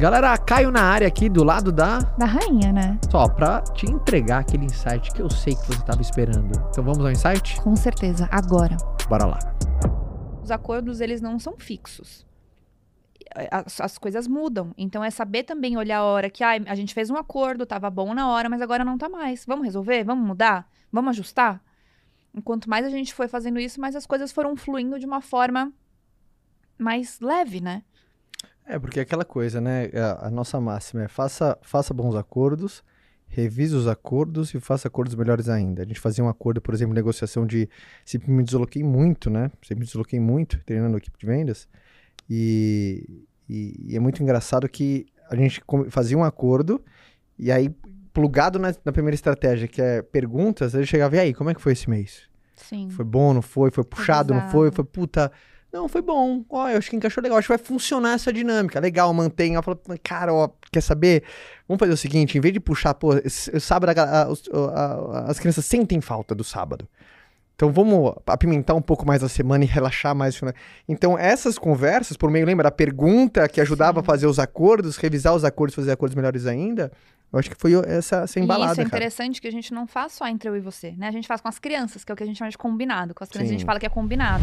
Galera, Caio na área aqui do lado da. Da rainha, né? Só pra te entregar aquele insight que eu sei que você tava esperando. Então vamos ao insight? Com certeza, agora. Bora lá. Os acordos, eles não são fixos. As, as coisas mudam. Então é saber também olhar a hora que ah, a gente fez um acordo, tava bom na hora, mas agora não tá mais. Vamos resolver? Vamos mudar? Vamos ajustar? Enquanto mais a gente foi fazendo isso, mais as coisas foram fluindo de uma forma mais leve, né? É, porque é aquela coisa, né? A, a nossa máxima é faça, faça bons acordos, revise os acordos e faça acordos melhores ainda. A gente fazia um acordo, por exemplo, negociação de. Sempre me desloquei muito, né? Sempre me desloquei muito treinando a equipe de vendas. E, e, e é muito engraçado que a gente fazia um acordo e aí plugado na, na, primeira estratégia, que é perguntas, ele chegava, e aí, como é que foi esse mês? Sim. Foi bom, não foi? Foi puxado, não foi? Foi, puta... Não, foi bom. Ó, eu acho que encaixou legal. Acho que vai funcionar essa dinâmica. Legal, mantenha. Eu falo, cara, ó, quer saber? Vamos fazer o seguinte, em vez de puxar, pô, sábado a, a, a, as crianças sentem falta do sábado. Então vamos apimentar um pouco mais a semana e relaxar mais. Então essas conversas, por meio, lembra, da pergunta que ajudava Sim. a fazer os acordos, revisar os acordos, fazer acordos melhores ainda, eu acho que foi essa, essa embalada. E isso é interessante cara. que a gente não faz só entre eu e você, né? A gente faz com as crianças, que é o que a gente chama de combinado. Com as crianças Sim. a gente fala que é combinado.